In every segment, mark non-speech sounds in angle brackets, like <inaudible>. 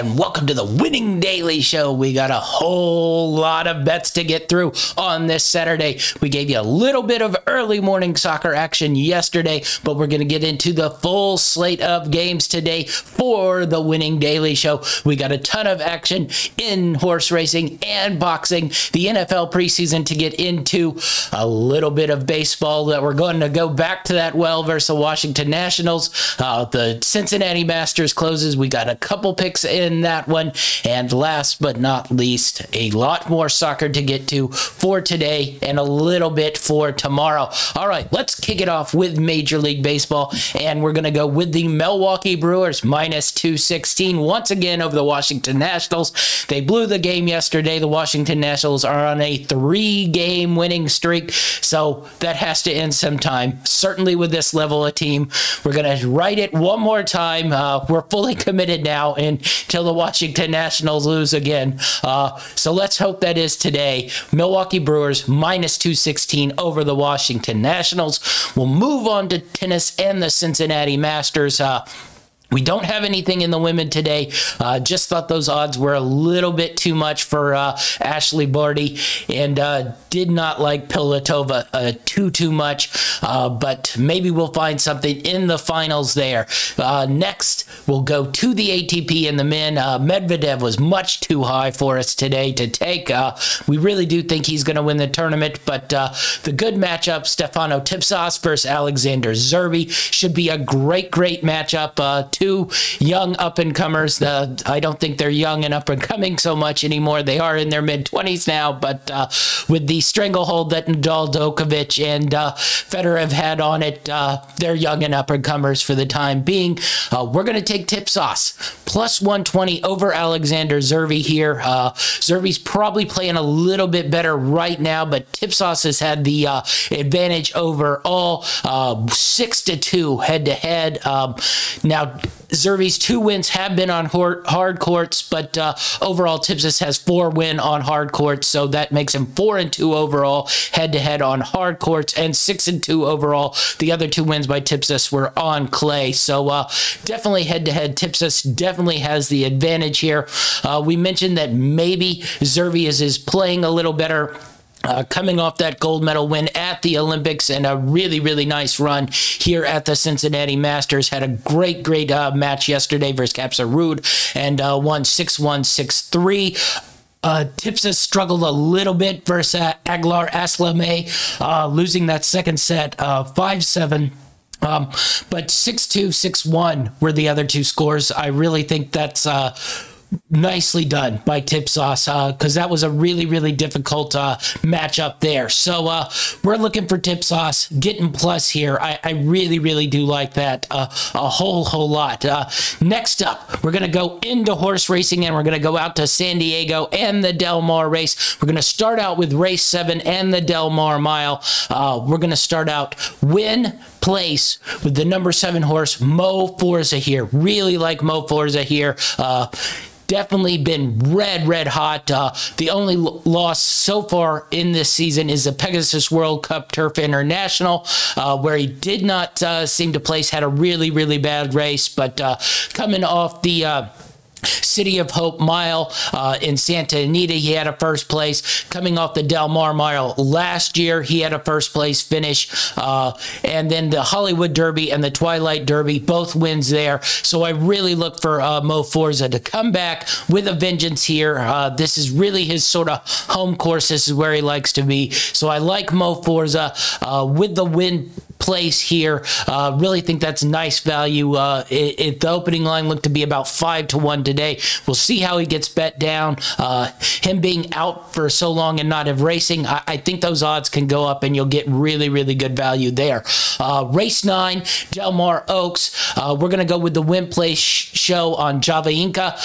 And welcome to the Winning Daily Show. We got a whole lot of bets to get through on this Saturday. We gave you a little bit of early morning soccer action yesterday, but we're going to get into the full slate of games today for the Winning Daily Show. We got a ton of action in horse racing and boxing, the NFL preseason to get into, a little bit of baseball that we're going to go back to that well versus the Washington Nationals. Uh, the Cincinnati Masters closes. We got a couple picks in that one. And last but not least, a lot more soccer to get to for today and a little bit for tomorrow. All right, let's kick it off with Major League Baseball. And we're going to go with the Milwaukee Brewers minus 216 once again over the Washington Nationals. They blew the game yesterday. The Washington Nationals are on a three game winning streak. So that has to end sometime. Certainly with this level of team, we're going to write it one more time. Uh, we're fully committed now until the Washington Nationals lose again. Uh, so let's hope that is today. Milwaukee Brewers minus 216 over the Washington Nationals. We'll move on to tennis and the Cincinnati Masters. Uh, we don't have anything in the women today. Uh, just thought those odds were a little bit too much for uh, Ashleigh Barty and uh, did not like Pilatova uh, too, too much. Uh, but maybe we'll find something in the finals there. Uh, next, we'll go to the ATP and the men. Medvedev was much too high for us today to take. we really do think he's going to win the tournament, but the good matchup, Stefano Tsitsipas versus Alexander Zverev, should be a great, great matchup two young up and comers. Uh, I don't think they're young and up and coming so much anymore. They are in their mid 20s now, but uh, with the stranglehold that Nadal, Djokovic, and uh, Federer have had on it, uh, they're young and up and comers for the time being. Uh, we're going to take Tsitsipas plus 120 over Alexander Zverev here. Uh, Zverev's probably playing a little bit better right now, but Tsitsipas has had the uh, advantage over all six to two head to head. Now, Zverev's two wins have been on hard courts, but uh, overall, Tsitsipas has four win on hard courts, so that makes him four and two overall head to head on hard courts, and six and two overall. The other two wins by Tsitsipas were on clay, so uh, definitely head to head. Tsitsipas definitely has the advantage here. Uh, we mentioned that maybe Zverev is, is playing a little better uh, coming off that gold medal win at the Olympics and a really, really nice run here at the Cincinnati Masters. Had a great, great uh, match yesterday versus Casper Ruud and uh, won 6 1 6 3. Uh, Tipsa struggled a little bit versus uh, Auger-Aliassime, uh, losing that second set uh, 5 7. Um, but 6 2, 6 1 were the other two scores. I really think that's nicely done by Tsitsipas because uh, that was a really really difficult uh, matchup there. So uh, we're looking for Tsitsipas getting plus here. I, I really really do like that uh, a whole whole lot. Uh, next up, we're gonna go into horse racing and we're gonna go out to San Diego and the Del Mar race. We're gonna start out with race seven and the Del Mar Mile. Uh, we're gonna start out win place with the number seven horse Mo Forza here. Really like Mo Forza here. Uh, definitely been red, red hot. Uh, the only l- loss so far in this season is the Pegasus World Cup Turf International, uh, where he did not uh, seem to place, had a really, really bad race, but uh, coming off the uh, City of Hope Mile uh, in Santa Anita, he had a first place. Coming off the Del Mar Mile last year, he had a first place finish. Uh, and then the Hollywood Derby and the Twilight Derby, both wins there. So I really look for uh, Mo Forza to come back with a vengeance here. Uh, this is really his sort of home course. This is where he likes to be. So I like Mo Forza uh, with the win place here. Uh, really think that's nice value. Uh, it, it, the opening line looked to be about five to one today. We'll see how he gets bet down. Uh, him being out for so long and not racing, I, I, think those odds can go up and you'll get really, really good value there. Uh, race nine, Del Mar Oaks. Uh, we're to go with the win place sh- show on Java Inca.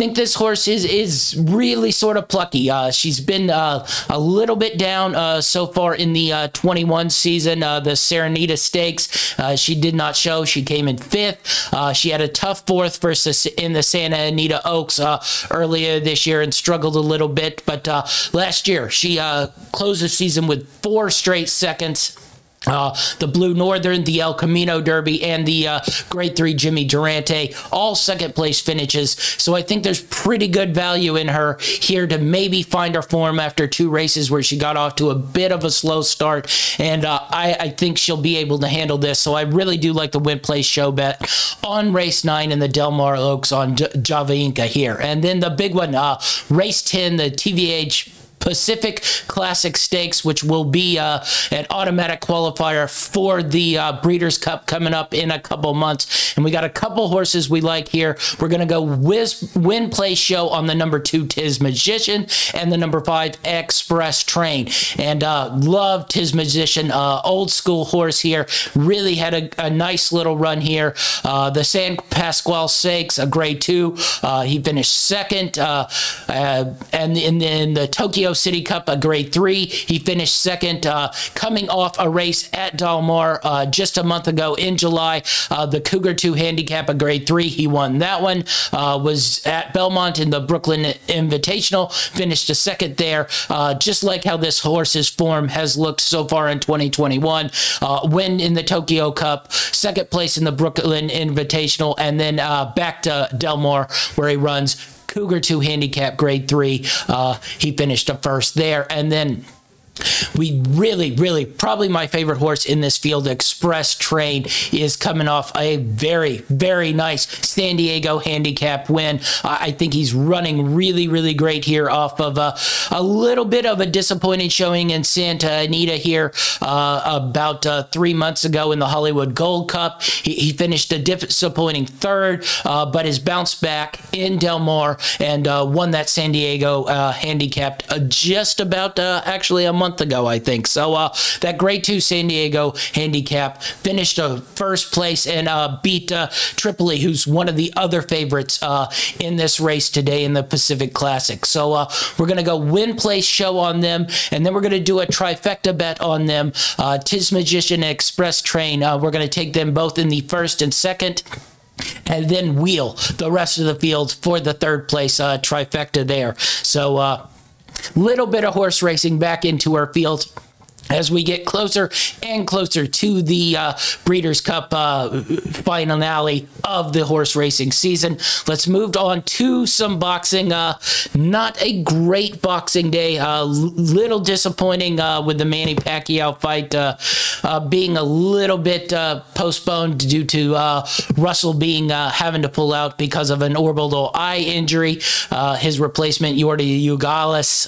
Think this horse is is really sort of plucky. Uh, she's been uh, a little bit down uh, so far in the uh, 21 season. Uh, the Senorita Stakes, uh, she did not show. She came in fifth. she had a tough fourth versus in the Santa Anita Oaks earlier this year and struggled a little bit. But last year, she closed the season with four straight seconds uh, the Blue Northern, the El Camino Derby, and the uh, Grade 3 Jimmy Durante, all second place finishes. So I think there's pretty good value in her here to maybe find her form after two races where she got off to a bit of a slow start. And uh, I, I, think she'll be able to handle this. So I really do like the win place show bet on race nine in the Del Mar Oaks on J- Java Inca here. And then the big one, uh, race 10, the TVG Pacific Classic Stakes, which will be uh, an automatic qualifier for the uh, Breeders' Cup coming up in a couple months. And we got a couple horses we like here. We're going to go whiz, win play show on the number two Tizamagician and the number five Express Train. And uh, love Tizamagician, uh, old school horse here. Really had a, a nice little run here. Uh, the San Pasqual Stakes, a grade two. Uh, he finished second. and in, in the Tokyo City Cup, a grade three. He finished second, uh, coming off a race at Del Mar uh, just a month ago in July. Uh, the Cougar 2 handicap, a grade three. He won that one. Uh, was at Belmont in the Brooklyn Invitational, finished a second there. Uh, just like how this horse's form has looked so far in 2021. Uh, win in the Tokyo Cup, second place in the Brooklyn Invitational, and then back to Del Mar where he runs Cougar 2 handicap grade 3. Uh, he finished up first there. And then we really, really, probably my favorite horse in this field, Express Train, is coming off a very, very nice San Diego handicap win. I think he's running really, really great here off of a, a little bit of a disappointing showing in Santa Anita here uh, about uh, three months ago in the Hollywood Gold Cup. He, he finished a disappointing third, uh, but has bounced back in Del Mar and uh, won that San Diego uh, handicapped uh, just about actually a month month ago, I think. So uh, that grade two San Diego handicap finished a first place and uh, beat uh, Tripoli, who's one of the other favorites uh, in this race today in the Pacific Classic. So uh, we're going to go win place show on them, and then we're going to do a trifecta bet on them. Uh, Tizamagician Express Train. Uh we're going to take them both in the first and second and then wheel the rest of the field for the third place uh, trifecta there. So, uh, little bit of horse racing back into our field as we get closer and closer to the uh, Breeders' Cup uh, finale of the horse racing season. Let's move on to some boxing. Uh, not a great boxing day. Uh, little disappointing uh, with the Manny Pacquiao fight uh, being a little bit postponed due to Russell being having to pull out because of an orbital eye injury. his replacement, Yordi Ugalis,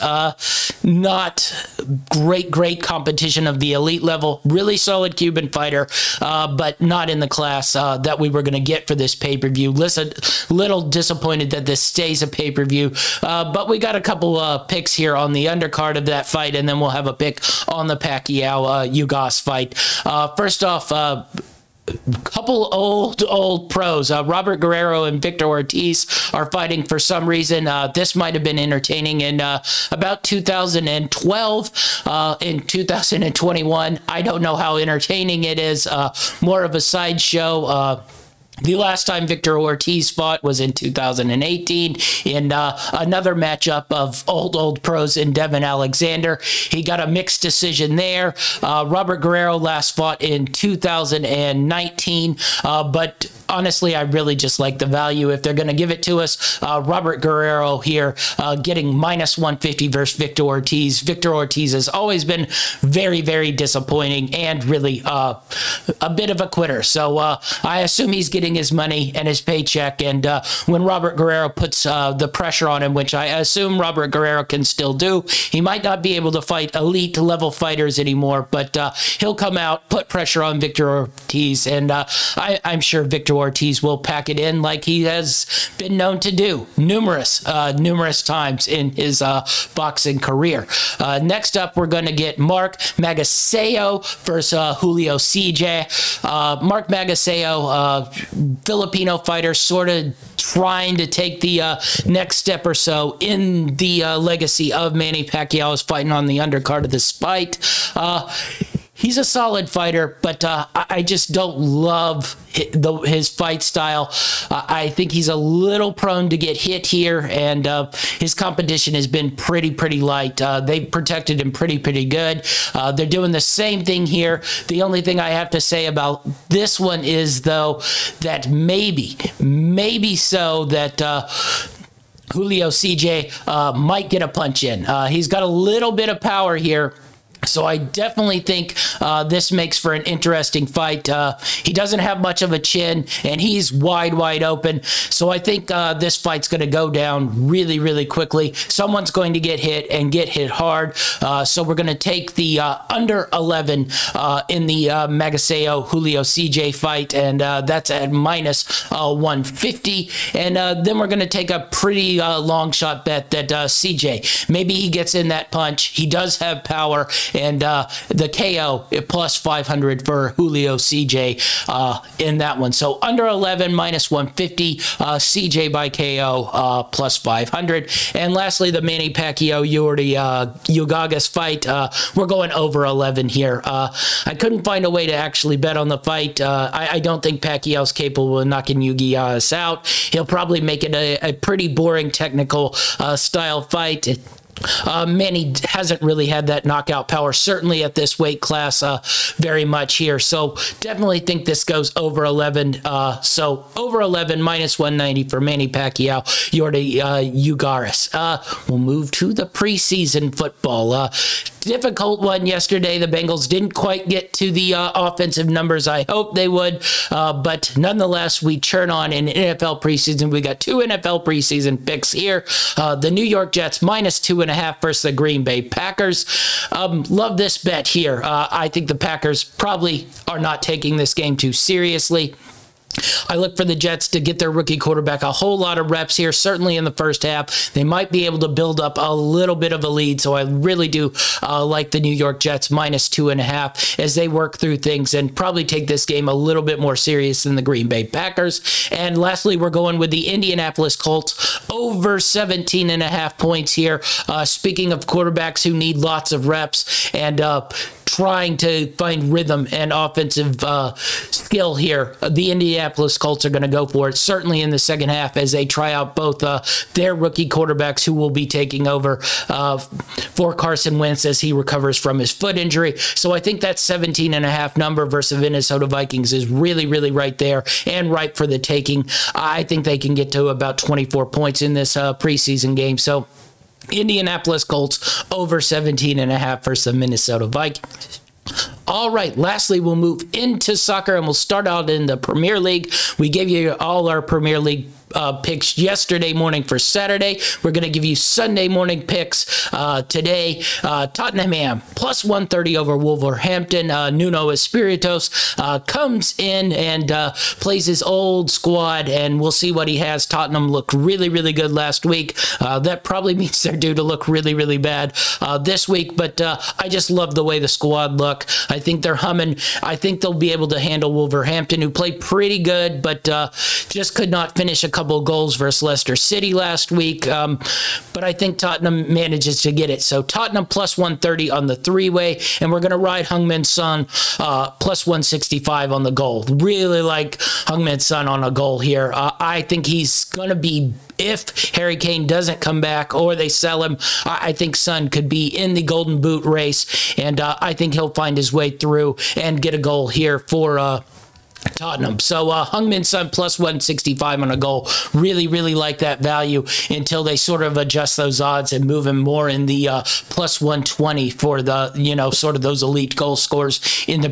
not great, great competition competition of the elite level. Really solid Cuban fighter, uh, but not in the class uh, that we were going to get for this pay per view. Listen, little disappointed that this stays a pay per view, uh, but we got a couple uh, picks here on the undercard of that fight, and then we'll have a pick on the Pacquiao uh, Ugas fight. Uh, first off, couple old old pros. Uh, robert guerrero and victor ortiz are fighting for some reason. Uh, this might have been entertaining in uh, about 2012 uh, in 2021 i don't know how entertaining it is uh, more of a sideshow uh, the last time Victor Ortiz fought was in 2018 in uh, another matchup of old, old pros in Devon Alexander. He got a mixed decision there. Uh, Robert Guerrero last fought in 2019, uh, but honestly, I really just like the value. If they're going to give it to us, uh, Robert Guerrero here uh, getting minus 150 versus Victor Ortiz. Victor Ortiz has always been very, very disappointing and really uh, a bit of a quitter. So uh, I assume he's getting his money and his paycheck. And uh, when Robert Guerrero puts uh, the pressure on him, which I assume Robert Guerrero can still do, he might not be able to fight elite level fighters anymore, but he'll come out, put pressure on Victor Ortiz, and I, I'm sure Victor Ortiz will pack it in like he has been known to do numerous, uh, numerous times in his uh, boxing career. Uh, next up, we're going to get Mark Magsayo versus uh, Julio Ceja. Uh, Mark Magsayo, uh, Filipino fighter, sort of trying to take the next step or so in the legacy of Manny Pacquiao is fighting on the undercard of this fight he's a solid fighter, but uh, I just don't love his fight style. Uh, I think he's a little prone to get hit here, and uh, his competition has been pretty, pretty light. Uh, they've protected him pretty, pretty good. Uh, they're doing the same thing here. The only thing I have to say about this one is, though, that maybe, maybe so that uh, Julio Ceja uh, might get a punch in. Uh, he's got a little bit of power here. So I definitely think uh, this makes for an interesting fight. Uh, he doesn't have much of a chin, and he's wide, wide open. So I think uh, this fight's going to go down really, really quickly. Someone's going to get hit and get hit hard. Uh, so we're going to take the uh, under 11 uh, in the uh, Magsayo Julio Ceja fight, and that's at minus 150. And then we're going to take a pretty long shot bet that Ceja maybe he gets in that punch. He does have power and uh, the KO plus 500 for Julio Ceja uh, in that one. So under 11 minus 150, uh, Ceja by KO uh, plus 500. And lastly, the Manny Pacquiao Yorty uh, Ugagas fight. Uh, we're going over 11 here. I couldn't find a way to actually bet on the fight. I, I, don't think Pacquiao's capable of knocking Ugagas out. He'll probably make it a, a pretty boring technical style fight. Uh, Manny hasn't really had that knockout power, certainly at this weight class, uh, very much here. So definitely think this goes over 11. Uh, so over 11 minus 190 for Manny Pacquiao, Yorty uh, Ugaris. Uh, we'll move to the preseason football. Uh, difficult one yesterday. The Bengals didn't quite get to the offensive numbers I hoped they would, but nonetheless, we churn on in NFL preseason. We got two NFL preseason picks here. The New York Jets minus two and a half versus the Green Bay Packers. Um, love this bet here. Uh, I think the Packers probably are not taking this game too seriously. I look for the Jets to get their rookie quarterback a whole lot of reps here, certainly in the first half. They might be able to build up a little bit of a lead. So I really do uh, like the New York Jets minus two and a half as they work through things and probably take this game a little bit more serious than the Green Bay Packers. And lastly, we're going with the Indianapolis Colts over 17 and a half points here. Uh, speaking of quarterbacks who need lots of reps and uh, trying to find rhythm and offensive uh, skill here. The Indianapolis Colts are going to go for it, certainly in the second half as they try out both uh, their rookie quarterbacks who will be taking over uh, for Carson Wentz as he recovers from his foot injury. So I think that 17 and a half number versus the Minnesota Vikings is really, really right there and ripe for the taking. I think they can get to about 24 points in this uh, preseason game. So Indianapolis Colts over 17 and a half versus the Minnesota Vikings. All right, lastly, we'll move into soccer and we'll start out in the Premier League. We gave you all our Premier League uh, picks yesterday morning for Saturday. We're going to give you Sunday morning picks uh, today. Uh, Tottenham plus 130 over Wolverhampton. Uh, Nuno Espiritos uh, comes in and uh, plays his old squad, and we'll see what he has. Tottenham looked really, really good last week. that probably <laughs> means they're due to look really, really bad this week, but I just love the way the squad look. I think they're humming. I think they'll be able to handle Wolverhampton, who played pretty good, but just could not finish a couple couple goals versus Leicester City last week. Um, but I think Tottenham manages to get it. So Tottenham plus 130 on the three way, and we're going to ride Heung-min Son uh, plus 165 on the goal. Really like Heung-min Son on a goal here. Uh, I think he's going to be if Harry Kane doesn't come back or they sell him, I think Son could be in the Golden Boot race, and uh, I think he'll find his way through and get a goal here for uh, Tottenham. So uh, Heung-min Son plus 165 on a goal. Really, really like that value until they sort of adjust those odds and move him more in the uh, plus 120 for the, you know, sort of those elite goal scores in the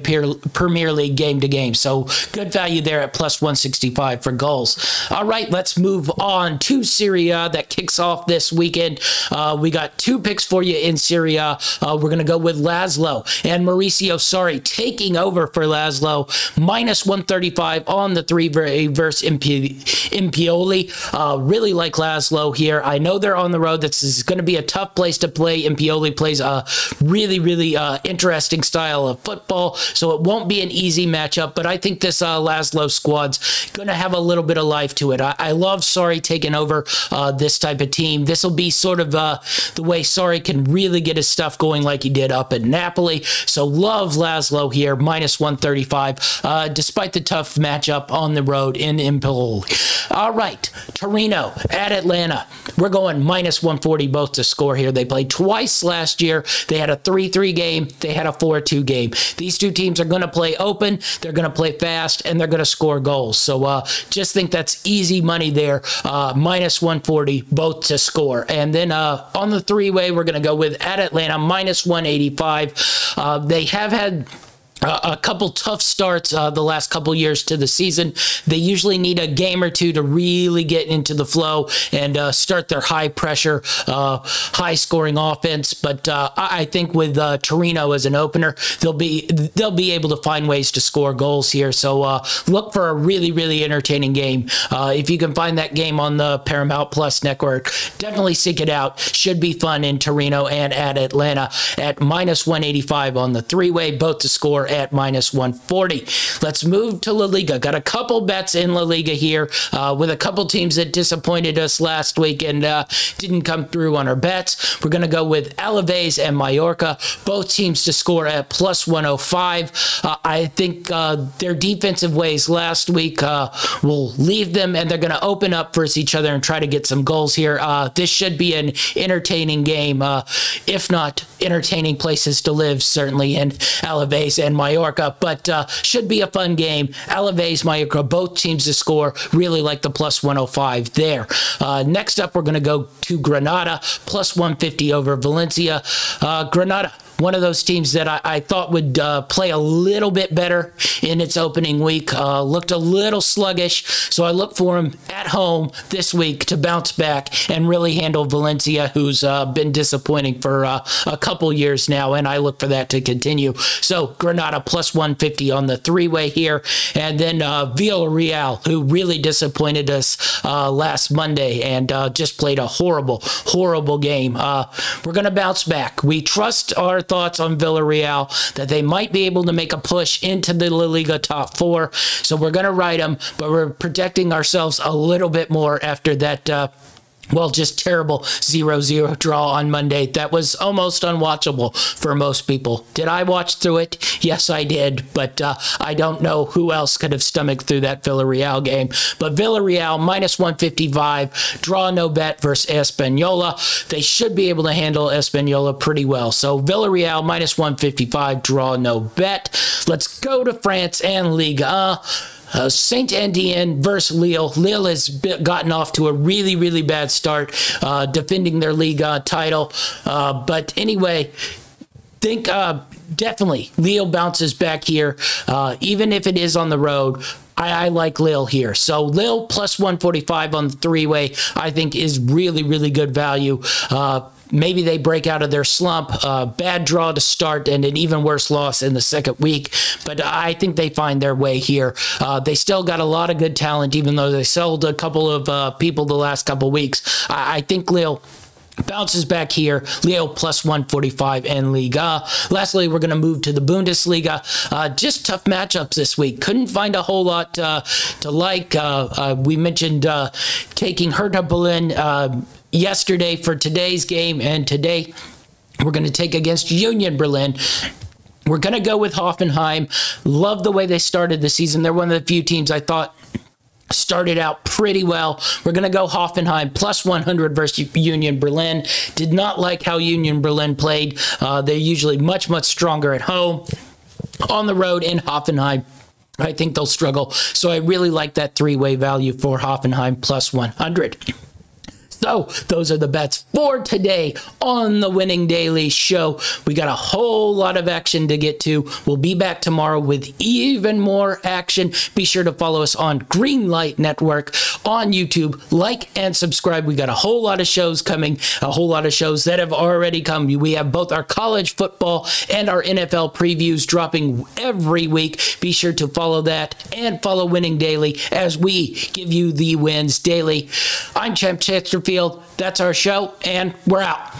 Premier League game to game. So good value there at plus 165 for goals. All right, let's move on to Serie A that kicks off this weekend. Uh, we got two picks for you in Serie A. Uh, we're going to go with Lazio and Maurizio Sarri taking over for Lazio minus 1 135 on the three verse Empoli. Uh, really like Lazio here. I know they're on the road. This is going to be a tough place to play. Empoli plays a really, really uh, interesting style of football, so it won't be an easy matchup. But I think this uh, Lazio squad's going to have a little bit of life to it. I, I love Sarri taking over uh, this type of team. This will be sort of uh, the way Sarri can really get his stuff going, like he did up at Napoli. So love Lazio here, minus 135, uh, the tough matchup on the road in Empoli. All right, Torino at Atalanta. We're going minus 140 both to score here. They played twice last year. They had a 3 3 game, they had a 4 2 game. These two teams are going to play open, they're going to play fast, and they're going to score goals. So uh, just think that's easy money there. Uh, minus 140 both to score. And then uh, on the three way, we're going to go with at Atalanta minus 185. Uh, they have had a couple tough starts uh, the last couple years to the season. They usually need a game or two to really get into the flow and uh, start their high pressure, uh, high scoring offense. But uh, I think with uh, Torino as an opener, they'll be they'll be able to find ways to score goals here. So look for a really really entertaining game. if you can find that game on the Paramount Plus network, definitely seek it out. Should be fun in Torino and at Atalanta at minus 185 on the three way, both to score at minus 140. Let's move to La Liga. Got a couple bets in La Liga here uh, with a couple teams that disappointed us last week and uh, didn't come through on our bets. We're going to go with Alaves and Mallorca, both teams to score at plus 105. Uh, I think uh, their defensive ways last week uh, will leave them and they're going to open up versus each other and try to get some goals here. Uh, this should be an entertaining game, if not entertaining places to live, certainly in Alaves and Mallorca, but uh, should be a fun game. Alaves, Mallorca, both teams to score. Really like the plus 105 there. Uh, next up, we're going to go to Granada, plus 150 over Valencia. Uh, Granada one of those teams that I, I thought would uh, play a little bit better in its opening week. Uh, looked a little sluggish, so I look for them at home this week to bounce back and really handle Valencia, who's uh, been disappointing for uh, a couple years now, and I look for that to continue. So Granada plus 150 on the three-way here, and then uh, Villarreal, who really disappointed us uh, last Monday and just played a horrible, horrible game. we're going to bounce back. We trust our thoughts on Villarreal that they might be able to make a push into the La Liga top four. So we're going to ride them, but we're protecting ourselves a little bit more after that. Uh, well, just terrible 0 0 draw on Monday. That was almost unwatchable for most people. Did I watch through it? Yes, I did, but uh, I don't know who else could have stomached through that Villarreal game. But Villarreal minus 155, draw no bet versus Espanola. They should be able to handle Espanola pretty well. So Villarreal minus 155, draw no bet. Let's go to France and Liga. Uh, Saint Etienne versus Lille. Lille has gotten off to a really, really bad start, uh, defending their league uh, title. Uh, but anyway, think uh, definitely Lille bounces back here, even if it is on the road. I, I, like Lille here. So Lille plus 145 on the three way, I think is really, really good value. Uh, maybe they break out of their slump. Uh, bad draw to start and an even worse loss in the second week. But I think they find their way here. Uh, they still got a lot of good talent, even though they sold a couple of uh, people the last couple weeks. I, I think Lille bounces back here. Leo plus 145 and Liga. Lastly, we're going to move to the Bundesliga. Uh, just tough matchups this week. Couldn't find a whole lot uh, to like. Uh, uh we mentioned uh, taking Hertha Berlin uh, yesterday for today's game, and today we're going to take against Union Berlin. We're going to go with Hoffenheim. Love the way they started the season. They're one of the few teams I thought started out pretty well. We're going to go Hoffenheim plus 100 versus Union Berlin. Did not like how Union Berlin played. Uh, they're usually much, much stronger at home. On the road in Hoffenheim, I think they'll struggle. So I really like that three way value for Hoffenheim plus 100. So, those are the bets for today on the Winning Daily Show. We got a whole lot of action to get to. We'll be back tomorrow with even more action. Be sure to follow us on Greenlight Network on YouTube. Like and subscribe. We got a whole lot of shows coming, a whole lot of shows that have already come. We have both our college football and our NFL previews dropping every week. Be sure to follow that and follow Winning Daily as we give you the wins daily. I'm Champ Chesterfield. That's our show, and we're out.